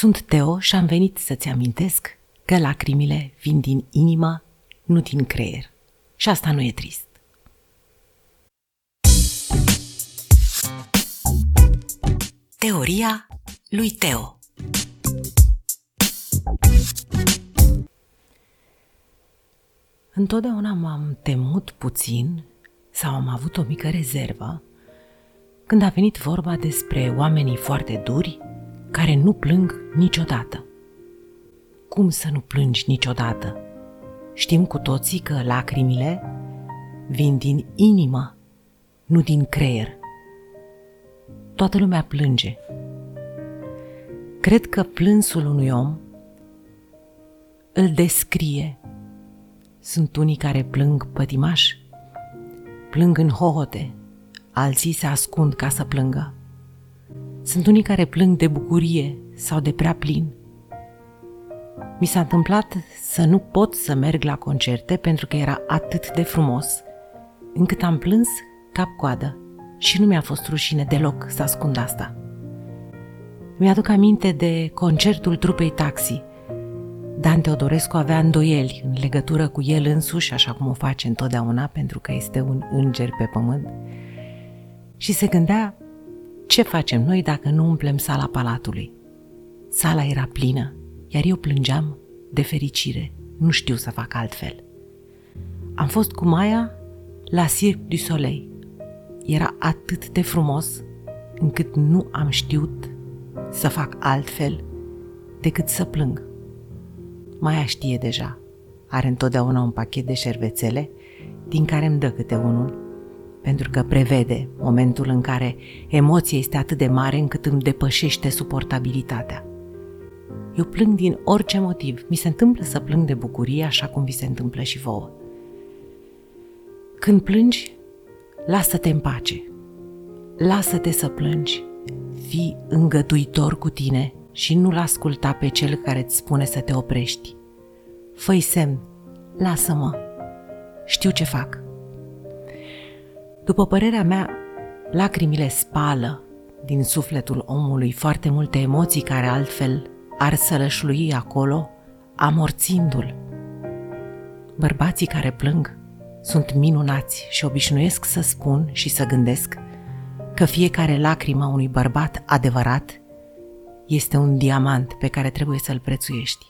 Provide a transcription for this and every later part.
Sunt Teo și am venit să-ți amintesc că lacrimile vin din inimă, nu din creier. Și asta nu e trist. Teoria lui Teo Întotdeauna m-am temut puțin sau am avut o mică rezervă când a venit vorba despre oamenii foarte duri care nu plâng niciodată. Cum să nu plângi niciodată? Știm cu toții că lacrimile vin din inimă, nu din creier. Toată lumea plânge. Cred că plânsul unui om îl descrie. Sunt unii care plâng pătimași, plâng în hohote, alții se ascund ca să plângă. Sunt unii care plâng de bucurie sau de prea plin. Mi s-a întâmplat să nu pot să merg la concerte pentru că era atât de frumos, încât am plâns cap-coadă și nu mi-a fost rușine deloc să ascund asta. Mi-aduc aminte de concertul trupei Taxi. Dan Teodorescu avea îndoieli în legătură cu el însuși, așa cum o face întotdeauna, pentru că este un înger pe pământ, și se gândea ce facem noi dacă nu umplem sala palatului? Sala era plină, iar eu plângeam de fericire. Nu știu să fac altfel. Am fost cu Maia la Cirque du Soleil. Era atât de frumos încât nu am știut să fac altfel decât să plâng. Maia știe deja. Are întotdeauna un pachet de șervețele din care îmi dă câte unul pentru că prevede momentul în care emoția este atât de mare încât îmi depășește suportabilitatea. Eu plâng din orice motiv. Mi se întâmplă să plâng de bucurie așa cum vi se întâmplă și vouă. Când plângi, lasă-te în pace. Lasă-te să plângi. Fii îngăduitor cu tine și nu-l asculta pe cel care îți spune să te oprești. Făi semn, lasă-mă, știu ce fac. După părerea mea, lacrimile spală din sufletul omului foarte multe emoții care altfel ar sălășlui acolo, amorțindu-l. Bărbații care plâng sunt minunați și obișnuiesc să spun și să gândesc că fiecare lacrimă unui bărbat adevărat este un diamant pe care trebuie să-l prețuiești.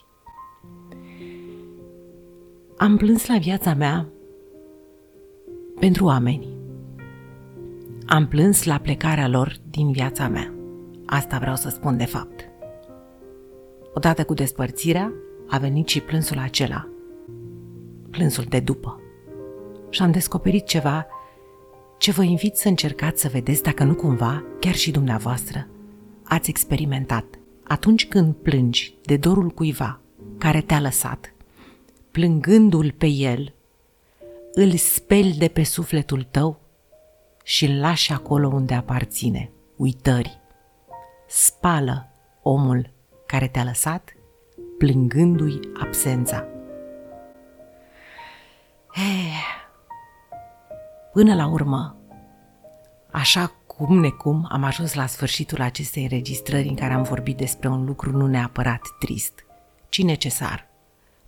Am plâns la viața mea pentru oameni am plâns la plecarea lor din viața mea. Asta vreau să spun de fapt. Odată cu despărțirea, a venit și plânsul acela, plânsul de după. Și am descoperit ceva ce vă invit să încercați să vedeți dacă nu cumva, chiar și dumneavoastră, ați experimentat. Atunci când plângi de dorul cuiva care te-a lăsat, plângându-l pe el, îl speli de pe sufletul tău și îl lași acolo unde aparține, uitării. Spală omul care te-a lăsat, plângându-i absența. Eh, până la urmă, așa cum necum am ajuns la sfârșitul acestei înregistrări în care am vorbit despre un lucru nu neapărat trist, ci necesar.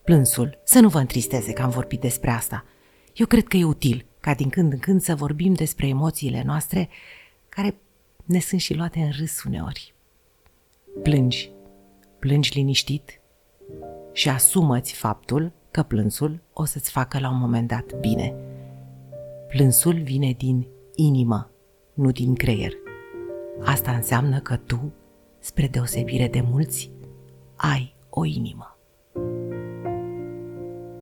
Plânsul, să nu vă întristeze că am vorbit despre asta. Eu cred că e util ca din când în când să vorbim despre emoțiile noastre care ne sunt și luate în râs uneori. Plângi, plângi liniștit și asumăți faptul că plânsul o să-ți facă la un moment dat bine. Plânsul vine din inimă, nu din creier. Asta înseamnă că tu, spre deosebire de mulți, ai o inimă.